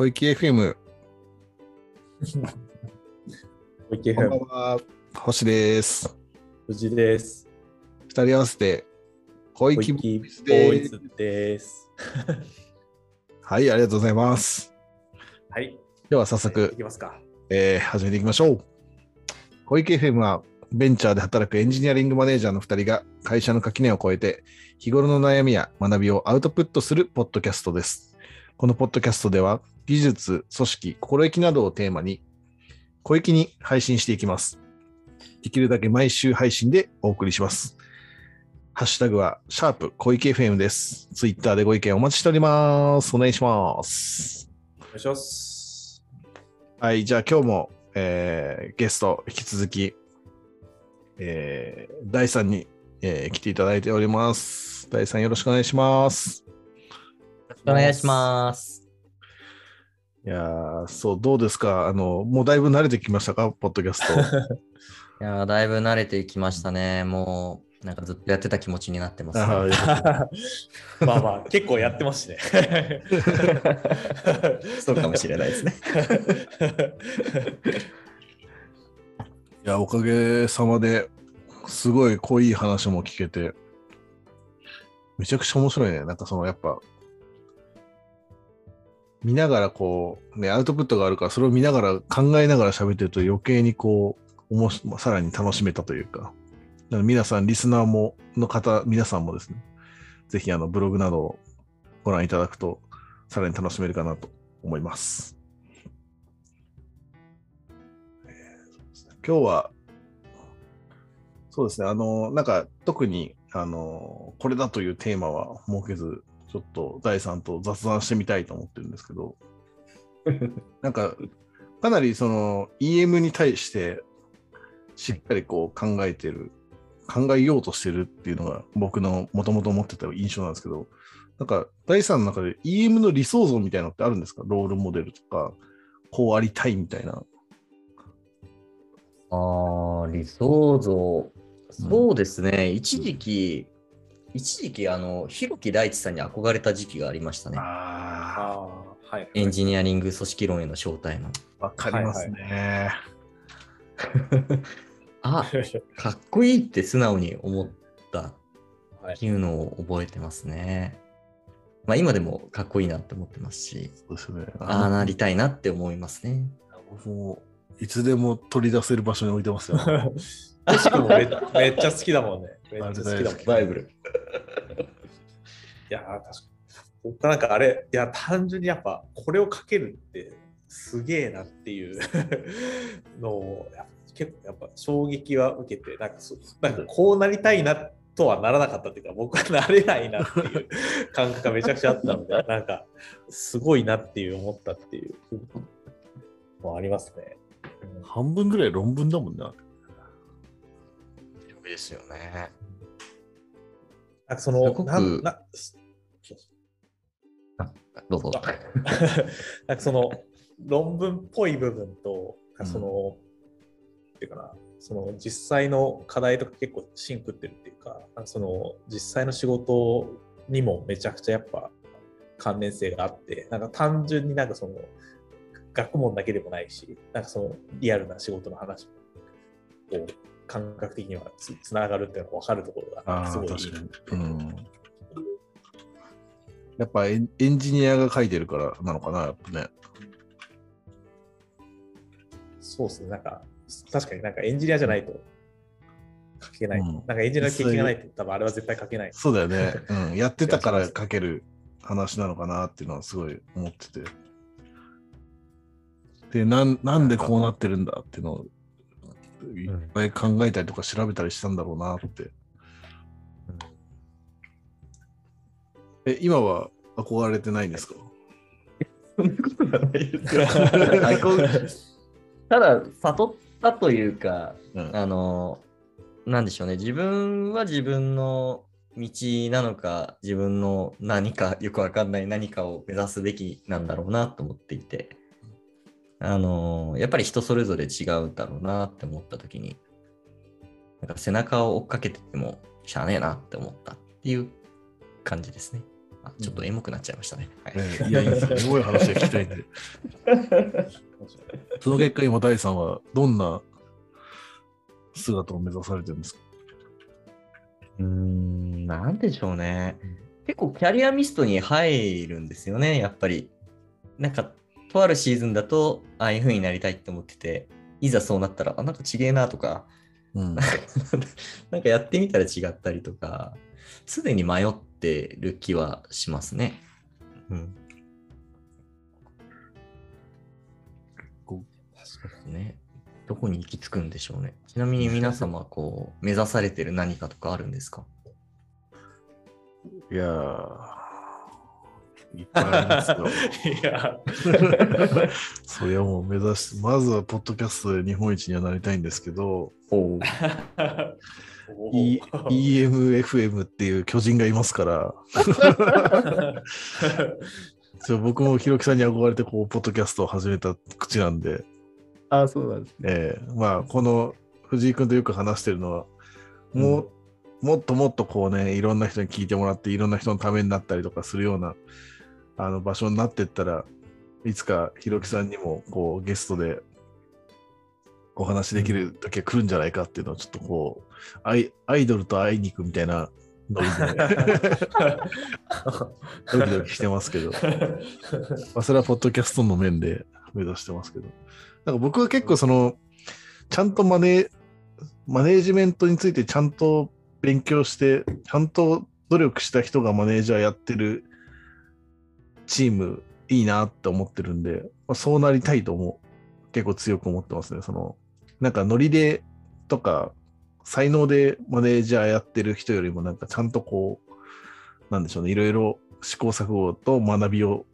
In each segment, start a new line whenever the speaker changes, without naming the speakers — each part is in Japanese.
小池 FM。
小池
こんばん
FM、
は。星です。
藤井です。
二人合わせて、小
小
池
池ボーイズです。
はい、ありがとうございます。
はい。
では早速
い、きますか。
えー始めていきましょう。小池 FM は、ベンチャーで働くエンジニアリングマネージャーの2人が会社の垣根を越えて、日頃の悩みや学びをアウトプットするポッドキャストです。このポッドキャストでは、技術、組織、心意気などをテーマに、小池に配信していきます。できるだけ毎週配信でお送りします。ハッシュタグは、シャープ小池 FM です。ツイッターでご意見お待ちしております。お願いします。
お願いします。
はい、じゃあ今日も、えーゲスト引き続き、えー、第3に、えー来ていただいております。第3よろしくお願いします。
お願いします。
いやー、そう、どうですか？あの、もうだいぶ慣れてきましたか？ポッドキャスト。
いやーだいぶ慣れてきましたね。もう、なんかずっとやってた気持ちになってます、
あ
ね。
ー
まあまあ、結構やってますしね。
そうかもしれないですね。
いや、おかげさまで、すごい濃い話も聞けて、めちゃくちゃ面白いね。なんかその、やっぱ、見ながらこう、ね、アウトプットがあるから、それを見ながら、考えながら喋ってると余計にこう、おもしさらに楽しめたというか、だか皆さん、リスナーも、の方、皆さんもですね、ぜひあの、ブログなどをご覧いただくと、さらに楽しめるかなと思います。今日は、そうですね、あの、なんか特に、あの、これだというテーマは設けず、ちょっと第3と雑談してみたいと思ってるんですけど、なんか、かなりその EM に対して、しっかりこう考えてる、考えようとしてるっていうのが僕のもともと思ってた印象なんですけど、なんか第3の中で EM の理想像みたいなのってあるんですか？ロールモデルとか、こうありたいみたいな。
ああ、理想像。そうですね。一時期、一時期、あの、広木大地さんに憧れた時期がありましたね。
あ
ああ、はい。
エンジニアリング組織論への招待の。
あ、わかりますね。
あ、かっこいいって素直に思った
はい
っていうのを覚えてますね。まあ今でもかっこいいなって思ってますし、
そうですね。
ああなりたいなって思いますね。
もう、いつでも取り出せる場所に置いてますよ。
確かにめめっちゃ好きだもんね。めっちゃ好きだもん、ね。
バイブル。
いやー、確かに。僕なんかあれ、いや、単純にやっぱ、これをかけるってすげえなっていう のを、やっぱ結構やっぱ衝撃は受けて、なんかそなんかこうなりたいなとはならなかったっていうか、僕はなれないなっていう 感覚がめちゃくちゃあったので、なんか、すごいなっていう思ったっていうのはありますね。うん
半分ぐらい論文だもんな。
ですよね。
なんかその
すご、く
なんな
どうぞ。
なんかその論文っぽい部分と、その、っていうかな、その実際の課題とか結構シンクってるっていうか、その実際の仕事にもめちゃくちゃやっぱ関連性があって、なんか単純になんかその学問だけでもないし、なんかそのリアルな仕事の話を感覚的にはつつながるっていうのが分かるところがすごいいい。
やっぱエンエンジニアが書いてるからなのかな、やっぱね。
そうですね、なんか、確かになんかエンジニアじゃないと書けない。
うん
なんかエンジニアの経験がないと、多分あれは絶対書けない。
そうだよね。うん。やってたから書ける話なのかなっていうのはすごい思ってて。で、なんなんでこうなってるんだっていうのをいっぱい考えたりとか調べたりしたんだろうなって。え、今は憧れてないんですか？
そんなことはないですよ。ただ、悟ったというか、
うん。
あの、なんでしょうね、自分は自分の道なのか、自分の何かよくわかんない何かを目指すべきなんだろうなと思っていて、あの、やっぱり人それぞれ違うんだろうなって思ったときに、なんか背中を追っかけててもしゃあねえなって思ったっていう感じですね。あちょっとエモくなっちゃいましたね。はい
ええいや、いいですごい話が聞きたいんで。その結果、今、第3はどんな姿を目指されてるんですか？
うーん、なんでしょうね。結構キャリアミストに入るんですよね、やっぱり。なんか、とあるシーズンだと、ああいう風になりたいって思ってて、いざそうなったら、あ、なんかちげえなとか、
うん。
なんかやってみたら違ったりとか、常に迷ってる気はしますね。うん。
こ
そうですね。どこに行き着くんでしょうね。ちなみに皆様、こう、目指されてる何かとかあるんですか？
ういやー、いっぱいありますよ。
いや、
それはもう目指して、まずはポッドキャストで日本一にはなりたいんですけど、
お
E- EMFM っていう巨人がいますから、そう僕もひろきさんに憧れてこうポッドキャストを始めた口なんで、
あ、そうなんです。
ええ。まあこの藤井君とよく話してるのはもう、もっともっとこうねいろんな人に聞いてもらっていろんな人のためになったりとかするようなあの場所になってったらいつかひろきさんにもこうゲストでお話できる時が来るんじゃないかっていうのをちょっとこうアイアイドルと会いに行くみたいなノリで ドキドキしてますけど、まあ、それはポッドキャストの面で目指してますけど。なんか僕は結構その、ちゃんとマネー、マネージメントについてちゃんと勉強して、ちゃんと努力した人がマネージャーやってるチームいいなって思ってるんで、まあ、そうなりたいと思う。結構強く思ってますね。その、なんかノリでとか、才能でマネージャーやってる人よりもなんかちゃんとこう、なんでしょうね、いろいろ試行錯誤と学びを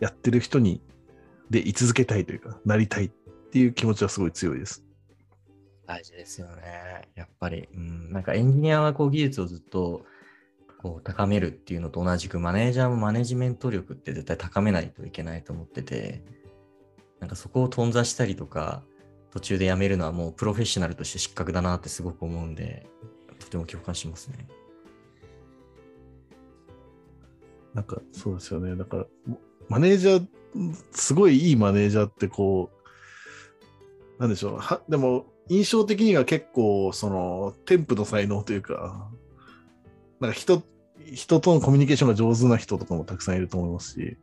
やってる人に、で、居続けたいというか、なりたいっていう気持ちはすごい強いです。
大事ですよね。やっぱり、うん、なんかエンジニアはこう技術をずっとこう高めるっていうのと同じく、マネージャーもマネジメント力って絶対高めないといけないと思ってて、なんかそこを頓挫したりとか、途中でやめるのはもうプロフェッショナルとして失格だなってすごく思うんで、とても共感しますね。
なんか、そうですよね。だから、マネージャー、すごいいいマネージャーってこう、なんでしょう。はでも、印象的には結構、その、添付の才能というか、なんか人、人とのコミュニケーションが上手な人とかもたくさんいると思いますし、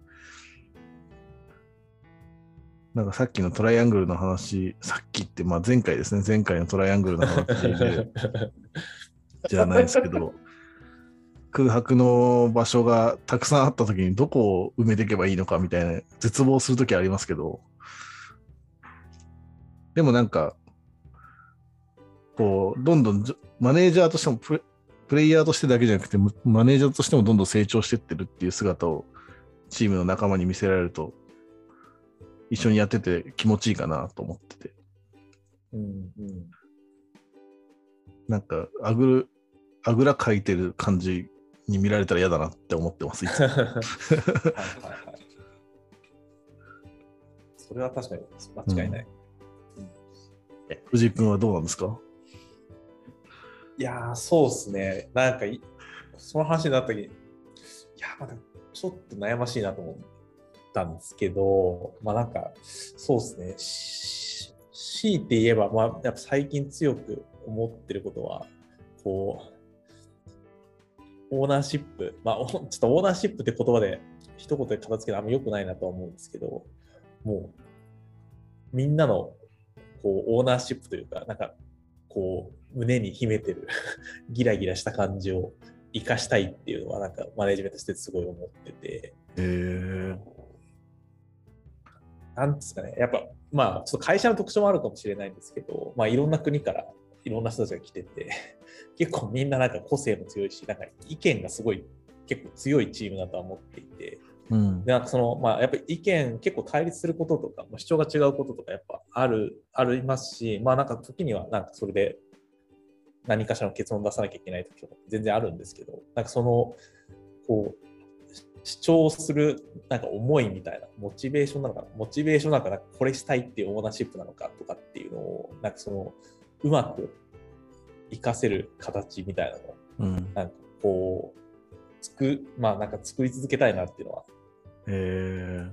なんかさっきのトライアングルの話、さっきって、まあ前回ですね、前回のトライアングルの話で、じゃないですけど、空白の場所がたくさんあったときにどこを埋めていけばいいのかみたいな絶望するときありますけど、でもなんか、こう、どんどんマネージャーとしてもプレ、プレイヤーとしてだけじゃなくて、むマネージャーとしてもどんどん成長してってるっていう姿をチームの仲間に見せられると、一緒にやってて気持ちいいかなと思ってて。
うんうん
なんか、あぐる、あぐらかいてる感じに見られたら嫌だなって思ってます。いつも
はいはいはい。それは確かに間違いない。
藤井君はどうなんですか？
いやー、そうですね。なんかい、その話になった時に、いやー、まだちょっと悩ましいなと思ったんですけど、まあなんか、そうですね。強いて言えば、まあ、やっぱ最近強く思ってることは、こう、オーナーシップ、まあ、ちょっとオーナーシップって言葉で一言で片付けるのあんま良くないなとは思うんですけど、もう、みんなのこうオーナーシップというか、なんか、こう、胸に秘めてる ギラギラした感じを生かしたいっていうのは、なんかマネジメントしてすごい思ってて、
えー、
なんですかね、やっぱ、まあ、ちょっと会社の特徴もあるかもしれないんですけど、まあ、いろんな国からいろんな人たちが来てて、結構みんななんか個性も強いし、なんか意見がすごい結構強いチームだとは思っていて、
うん。
でなんかその、まあ、やっぱり意見結構対立することとか、まあ主張が違うこととかやっぱある、ありますし、まあなんか時にはなんかそれで何かしらの結論を出さなきゃいけない時とか全然あるんですけど、なんかその、こう、主張するなんか思いみたいな、モチベーションなのかな、モチベーションなのかな、これしたいっていうオーナーシップなのかとかっていうのを、なんかその、うまく活かせる形みたいなのを
うん。
なんかこう、つく、まあなんか作り続けたいなっていうのは、
え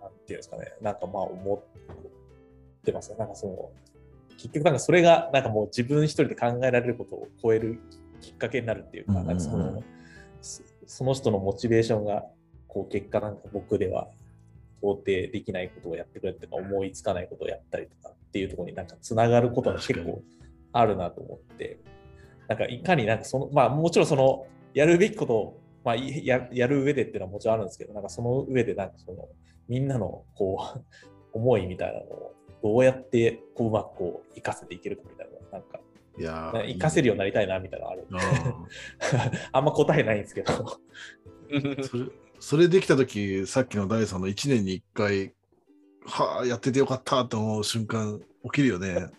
なんていうんですかね、なんかまあ思ってますね。なんかその、結局なんかそれがなんかもう自分一人で考えられることを超えるきっかけになるっていうか、
うんうんうん。
なんかその、その人のモチベーションが、こう結果なんか僕では到底できないことをやってくれとか思いつかないことをやったりとかっていうところになんかつながることが結構あるなと思って、なんかいかになんかその、まあもちろんそのやるべきことを、まあ、ややる上でっていうのはもちろんあるんですけど、なんかその上でなんかそのみんなのこう思いみたいなのをどうやってこううまくこう活かせていけるかみたいななんか、
いや
なん
ー
か活かせるようになりたいなみたいなのある。
あ
あんま答えないんですけど。
ー それそれできたとき、さっきの第3の1年に1回、はあ、やっててよかったと思う瞬間、起きるよね。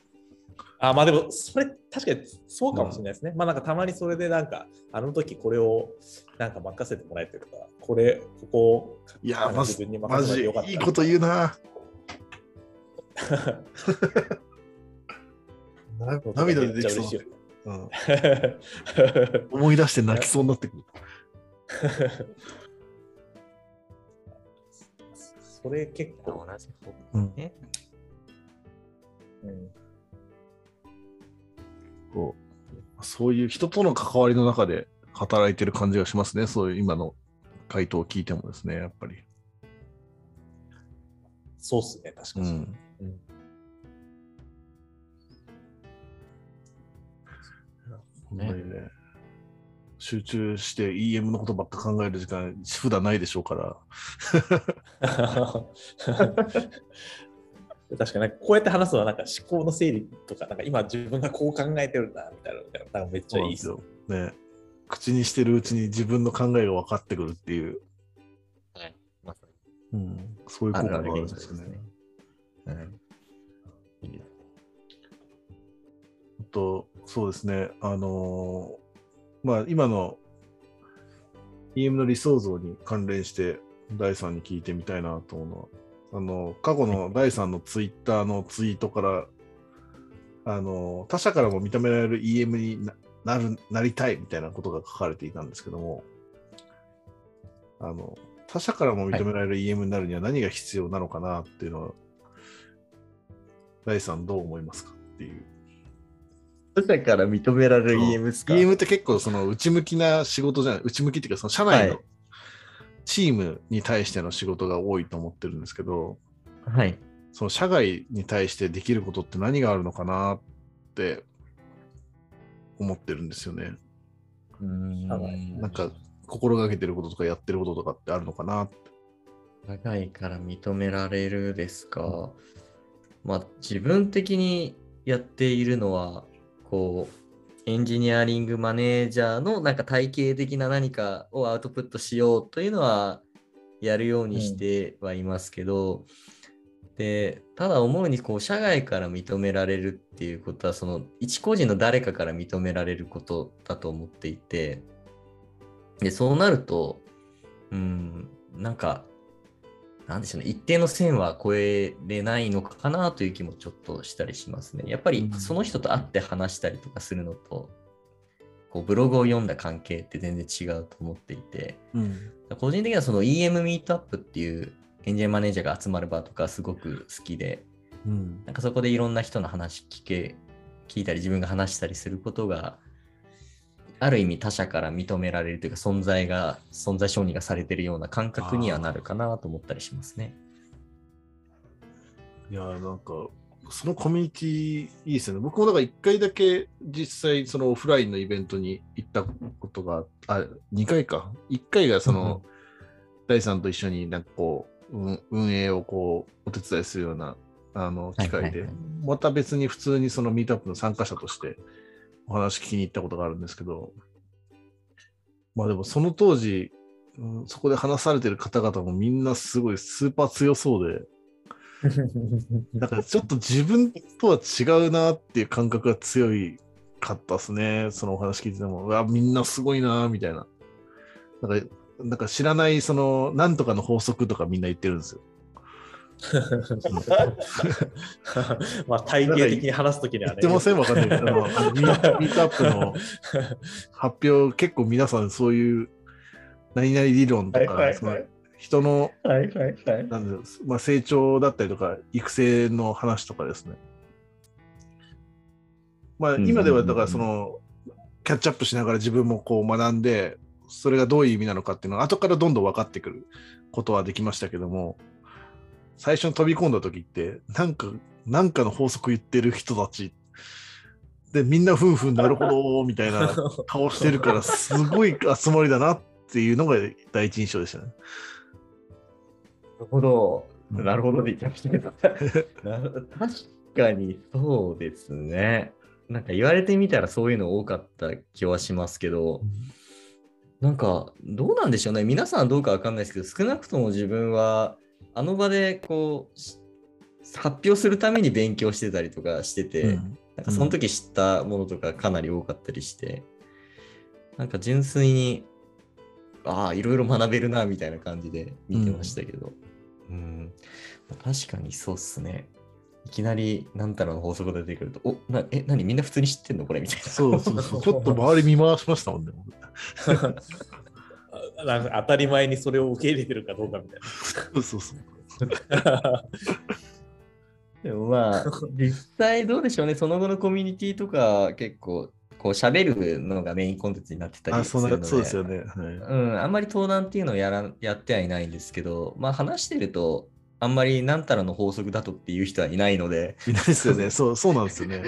あまあでも、それ確かにそうかもしれないですね。まあなんかたまにそれでなんか、あの時これをなんか任せてもらえてるか、これ、ここを
いやまず
自分に、任
マジ
せてもらってよかった
いいこと言うな。涙出てきそううん、思い出して泣きそうになってくる。
それ結構、
同じ方
うん
ね。
うん
こうそういう人との関わりの中で働いてる。感じがしますね。そういう今の回答を聞いてもですね、やっぱり。
そうっすね、確かに。
うん。
ね
ね集中して EM のことばっか考える時間、普段ないでしょうから。
確かに、こうやって話すのはなんか思考の整理とか、なんか今自分がこう考えてるんだみたいなのが、なんかめっちゃいい
ですよ。ね。口にしてるうちに自分の考えが分かってくるっていう、
はい。まさに。
うん、そういう効
あ
果があるんですよね。
象ですね。はい。いいです
あと、そうですね、あのーまあ、今の EM の理想像に関連して、第3に聞いてみたいなと思うのは、あの、過去の第3のツイッターのツイートから、あの、他者からも認められる EM にななるなりたいみたいなことが書かれていたんですけども、あの、他者からも認められる EM になるには何が必要なのかなっていうのは、第3どう思いますかっていう。
他者から認められる EM ですか
？EM って結構その内向きな仕事じゃない、内向きっていうかその社内の
はい
チームに対しての仕事が多いと思ってるんですけど、
はい。
その社外に対してできることって何があるのかなって思ってるんですよね。
うーん
なんか心がけてることとかやってることとかってあるのかなって。
長いから認められるですか？まあ自分的にやっているのは、こう、エンジニアリングマネージャーのなんか体系的な何かをアウトプットしようというのはやるようにしてはいますけど、で、ただ思うにこう社外から認められるっていうことは、その一個人の誰かから認められることだと思っていて、で、そうなると、うん、なんか、なんでしょうね、一定の線は越えれないのかなという気もちょっとしたりしますね。やっぱり
うん。
その人と会って話したりとかするのと、こうブログを読んだ関係って全然違うと思っていて、個人的にはその EM ミートアップっていうエンジニアマネージャーが集まる場とかすごく好きで、
うん。
なんかそこでいろんな人の話聞け、聞いたり自分が話したりすることが、ある意味他者から認められるというか存在が、存在承認がされてるような感覚にはなるかなと思ったりしますね。
いやーなんか、そのコミュニティいいですよね。僕もだから1回だけ実際そのオフラインのイベントに行ったことが、あ、2回か。1回がその、第3と一緒になんかこう、うん運営をこう、お手伝いするようなあの機会でまた別に普通にそのミートアップの参加者としてお話聞きに行ったことがあるんですけど、まあでもその当時、うんそこで話されてる方々もみんなすごいスーパー強そうで、だからちょっと自分とは違うなっていう感覚が強いかったですね。そのお話聞いてても、うわ、みんなすごいなみたいな。なんか、なんか知らない、その、なんとかの法則とかみんな言ってるんですよ。
まあ体系的に話すときにはね。
言ってませんわかんないけど、ミートアップの発表、結構皆さんそういう何々理論とか、
はいはいはい
その人の
はいはいはい。
なんだろうまあ、成長だったりとか、育成の話とかですね。まあ、
ん
今ではだからその、キャッチアップしながら自分もこう学んで、それがどういう意味なのかっていうのが後からどんどん分かってくることはできましたけども、最初に飛び込んだ時って、なんか、なんかの法則言ってる人たち、で、みんなふんふんなるほど、みたいな顔してるから、すごい集まりだなっていうのが第一印象でしたね。
なるほど。
うん
なるほどで言ってましたけど。な確かにそうですね。なんか言われてみたらそういうの多かった気はしますけど、なんかどうなんでしょうね。皆さんどうかわかんないですけど、少なくとも自分はあの場でこうし発表するために勉強してたりとかしてて、
うん
なんかその時知ったものとかかなり多かったりして、なんか純粋に、ああ、いろいろ学べるな、みたいな感じで見てましたけど、うん、確かにそうっすね。いきなり、なんたらの法則が出てくると、おなえ、何？みんな普通に知ってんの？これ？みたいな。
そうそうそう。ちょっと周り見回しましたもんね。僕
なんか当たり前にそれを受け入れてるかどうかみたい
そうそう。
な。
でもまあ、実際どうでしょうね。その後のコミュニティとか結構、こう喋るのがメインコンテンツになってた
あ、
りするので。
そんな、そうですよね。はい、
うん、あんまり登壇っていうのをやらやってはいないんですけど、まあ話してると、あんまりなんたらの法則だとっていう人はいないので、
いないですよね。そう、そうなんですよね。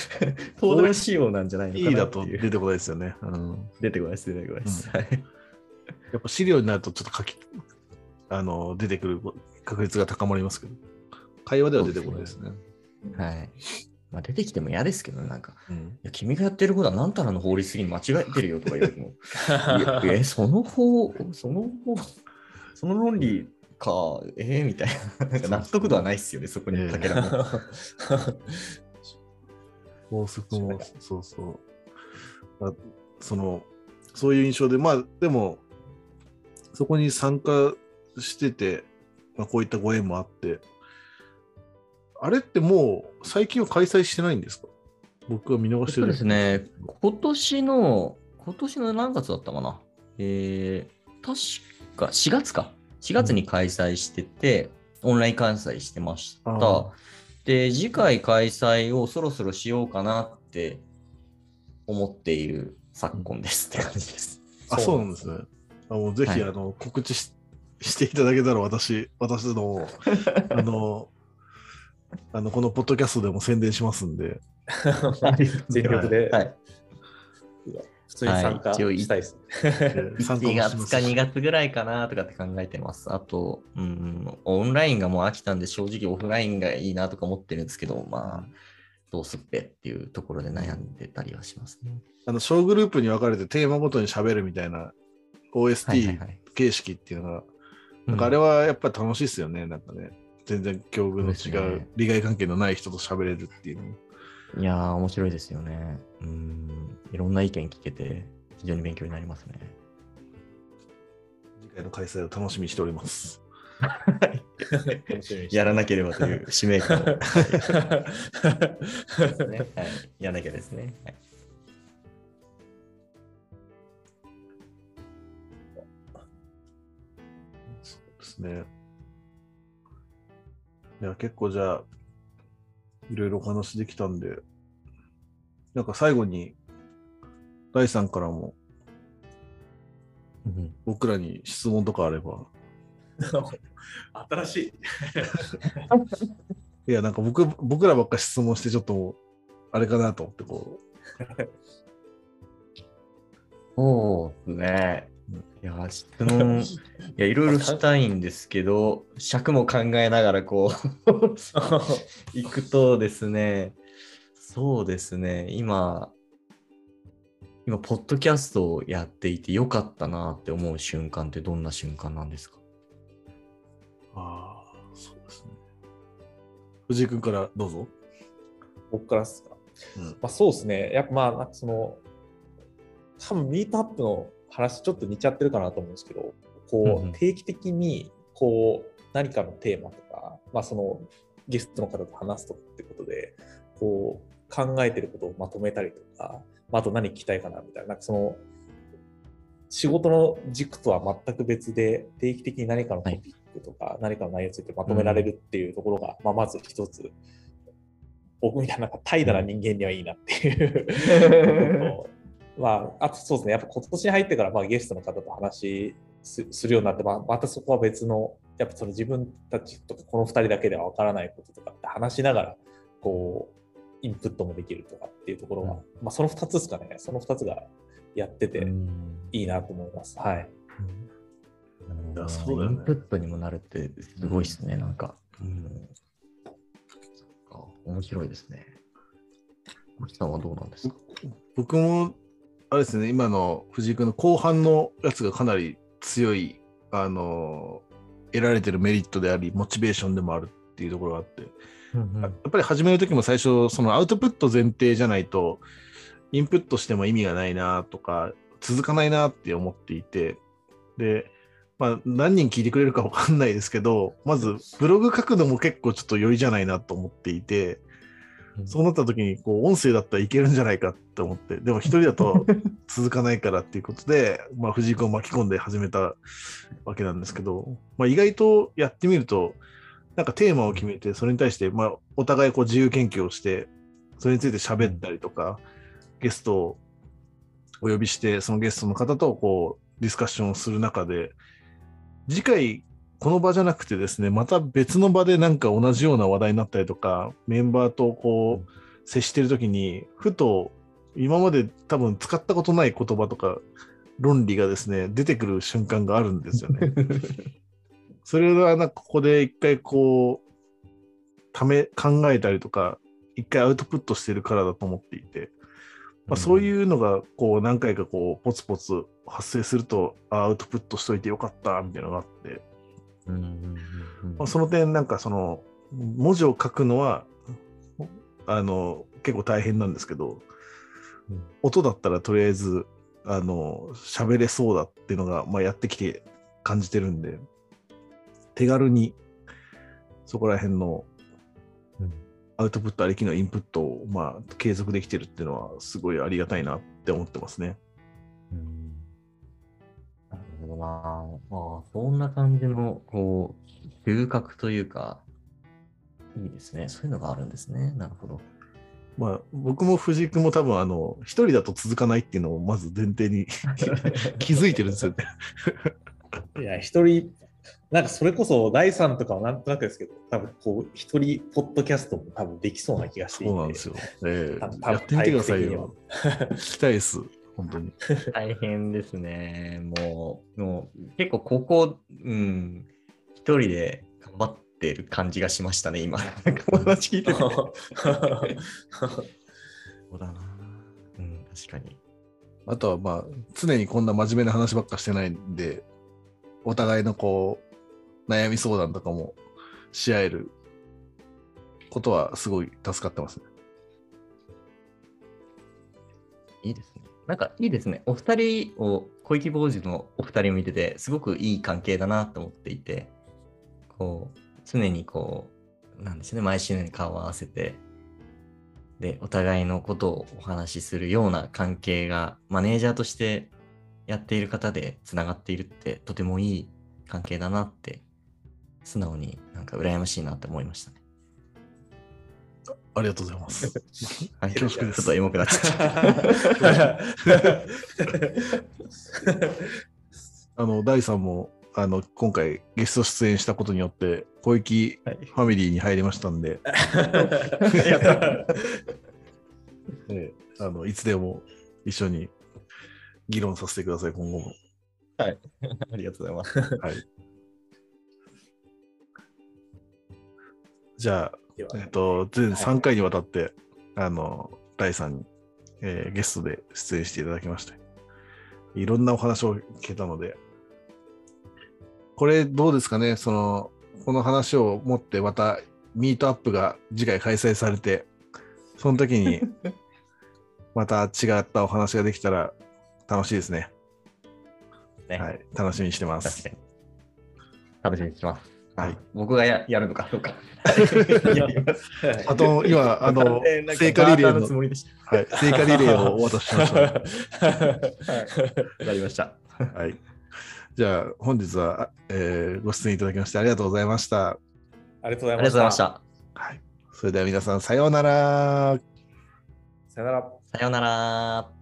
登壇仕様なんじゃないのか
いいだ
なっていう。
と出てこないですよね。うん。
出てこないです、出てこないです。はい
やっぱ資料になるとちょっと書き、あの、出てくる確率が高まりますけど、会話では出てこないですね。
はい。まあ出てきても嫌ですけどね、なんか、
うん。
いや君がやってることはなんたらの法律的に間違えてるよとか言われても、え、その法、その法、その論理か、えー、みたいな、なんか納得度はないっすよね、そこにかけらも。
法則も、そうそう。あその、そういう印象で、まあ、でも、そこに参加してて、まあ、こういったご縁もあって、あれってもう最近は開催してないんですか？僕は見逃してる
そうですね、今年の、今年の何月だったかな？えー、確か4月か。4月に開催してて、オンライン開催してました。で、次回開催をそろそろしようかなって思っている昨今ですって感じです。
あ、そうなんですね。あもうぜひ、
はい
あの告知し していただけたら私、私の、あの、あのこのポッドキャストでも宣伝しますんで、
全力で
はい。
普通に参加
はい
したいですね。
えー参加も
1
し
月か
ますし
2月ぐらいかなとかって考えてます。あと、うん、オンラインがもう飽きたんで、正直オフラインがいいなとか思ってるんですけど、まあ、どうすっぺっていうところで悩んでたりはしますね。
あの小グループに分かれてテーマごとに喋るみたいな
はいはい
OST
はい。
形式っていうのが、なんかあ
うん
れはやっぱり楽しいですよね。なんかね、全然境遇の違う
ね、
利害関係のない人と喋れるっていうのも。
いやー、面白いですよね。うん、いろんな意見聞けて、非常に勉強になりますね。
次回の開催を楽しみにしております。
やらなければという使命感を、ね
は
はい、やらなきゃですね。はい
ですね。いや、結構じゃあ、いろいろお話できたんで、なんか最後に、第さんからも
うん
僕らに質問とかあれば。
新しい。
いや、なんか僕、僕らばっか質問してちょっとあれかなと思って、こ
そうですね。いや、質問、いや、いろいろしたいんですけど、尺も考えながらこう、行くとですね、そうですね、今、今、ポッドキャストをやっていてよかったなって思う瞬間ってどんな瞬間なんですか？
う、ああ、そうですね。藤井君からどうぞ。
僕からですか？
うん
まあ、そうですね。やっぱまあ、なんかその、多分ミートアップの話ちょっと似ちゃってるかなと思うんですけど、こう、
うんうん。
定期的に、こう、何かのテーマとか、まあ、そのゲストの方と話すとかってことで、こう考えてることをまとめたりとか、まあ、あと何聞きたいかなみたいな、なんかその仕事の軸とは全く別で、定期的に何かのトピックとか、何かの内容についてまとめられるっていうところが、まあ、まず一つ、僕みたいななんか怠惰な人間にはいいなっていう まあ、あとそうですね、やっぱ今年に入ってからまあゲストの方と話すするようになって、まあ、またそこは別の、やっぱその自分たちとかこの2人だけでは分からないこととかって話しながら、こう、インプットもできるとかっていうところは、うん、まあその2つですかね、その2つがやってていいなと思います。はい。
うん、そうだよね、インプットにもなるってすごいですね、なんか。うん、そっか、面白いですね。星さんはどうなんですか？
僕もあれですね、今の藤井君の後半のやつがかなり強い、あの、得られてるメリットであり、モチベーションでもあるっていうところがあって、うんうん、やっぱり始める時も最初、そのアウトプット前提じゃないと、インプットしても意味がないなとか、続かないなって思っていて、で、まあ、何人聞いてくれるか分かんないですけど、まずブログ書くのも結構ちょっと良いじゃないなと思っていて、そうなった時にこう音声だったらいけるんじゃないかって思って。でも一人だと 続かないからっていうことで、まあ、藤井君を巻き込んで始めたわけなんですけど、まあ、意外とやってみるとなんかテーマを決めてそれに対して、まあ、お互いこう自由研究をしてそれについて喋ったりとか、ゲストをお呼びしてそのゲストの方とこうディスカッションをする中で次回この場じゃなくてですね、また別の場でなんか同じような話題になったりとか、メンバーとこう、接してるときに、ふと今まで多分使ったことない言葉とか論理がですね、出てくる瞬間があるんですよね。それはなんかここで一回こう、ため、考えたりとか、一回アウトプットしてるからだと思っていて、まあ、そういうのがこう何回かこうポツポツ発生するとアウトプットしといてよかったみたいなのがあってまあ、その点なんかその文字を書くのはあの結構大変なんですけど、うん、音だったらとりあえずあの喋れそうだっていうのが、まあ、やってきて感じてるんで手軽にそこら辺のアウトプットありきのインプットを、まあ、継続できてるっていうのはすごいありがたいなって思ってますね。うん
どな。まあ、そんな感じの、こう、収穫というか、いいですね。そういうのがあるんですね。なるほど。
まあ、僕も藤井君も多分、あの、一人だと続かないっていうのをまず前提に 気づいてるんですよね。
いや、一人、なんかそれこそ第3とかはなんとなくですけど、多分こう、一人ポッドキャストも多分できそうな気がしていて。
そうなんですよ。えー、やってみてくださいよ。聞きたいです。本当に。
大変ですね。もう、もう結構ここ、うん、一人で頑張ってる感じがしましたね、今。友達聞いてて。そうだな。うん、確かに。
あとはまあ、常にこんな真面目な話ばっかしてないんで、お互いのこう、悩み相談とかもし合えることはすごい助かってますね。
いいですね。なんかいいですね。お二人を、小池坊主のお二人を見てて、すごくいい関係だなと思っていて、こう、常にこう、なんですね、毎週のように顔を合わせて、で、お互いのことをお話しするような関係が、マネージャーとしてやっている方でつながっているって、とてもいい関係だなって、素直になんか羨ましいなって思いましたね。
ありがとうございます。
はい、恐縮です。ちょっとエモくなっちゃった。
あの、第3も、あの、今回ゲスト出演したことによって、小池ファミリーに入りましたんで、ね、あのいつでも一緒に議論させてください、今後も。
はい、ありがとうございます。はい、
じゃあ、えっと、全3回にわたって、はい、あの、第3に、えー、ゲストで出演していただきまして、いろんなお話を聞けたので、これどうですかね、その、この話を持ってまたミートアップが次回開催されて、その時に また違ったお話ができたら楽しいですね。ねはい、楽しみにしてます。
楽しみにしてます。
はい。
僕がややるのかどうか。
あと、今、あの聖火リレ
ーのつ
の、
もりでし
はい、聖火リレーをお渡ししました。
た。わかりました。
はい。じゃあ、本日は、えーご出演いただきましてありがとうございました。
ありがとうござい
ありがとうございま
ました。
した。
はい。それでは皆さん、さようなら。
さよなら。
さようなら。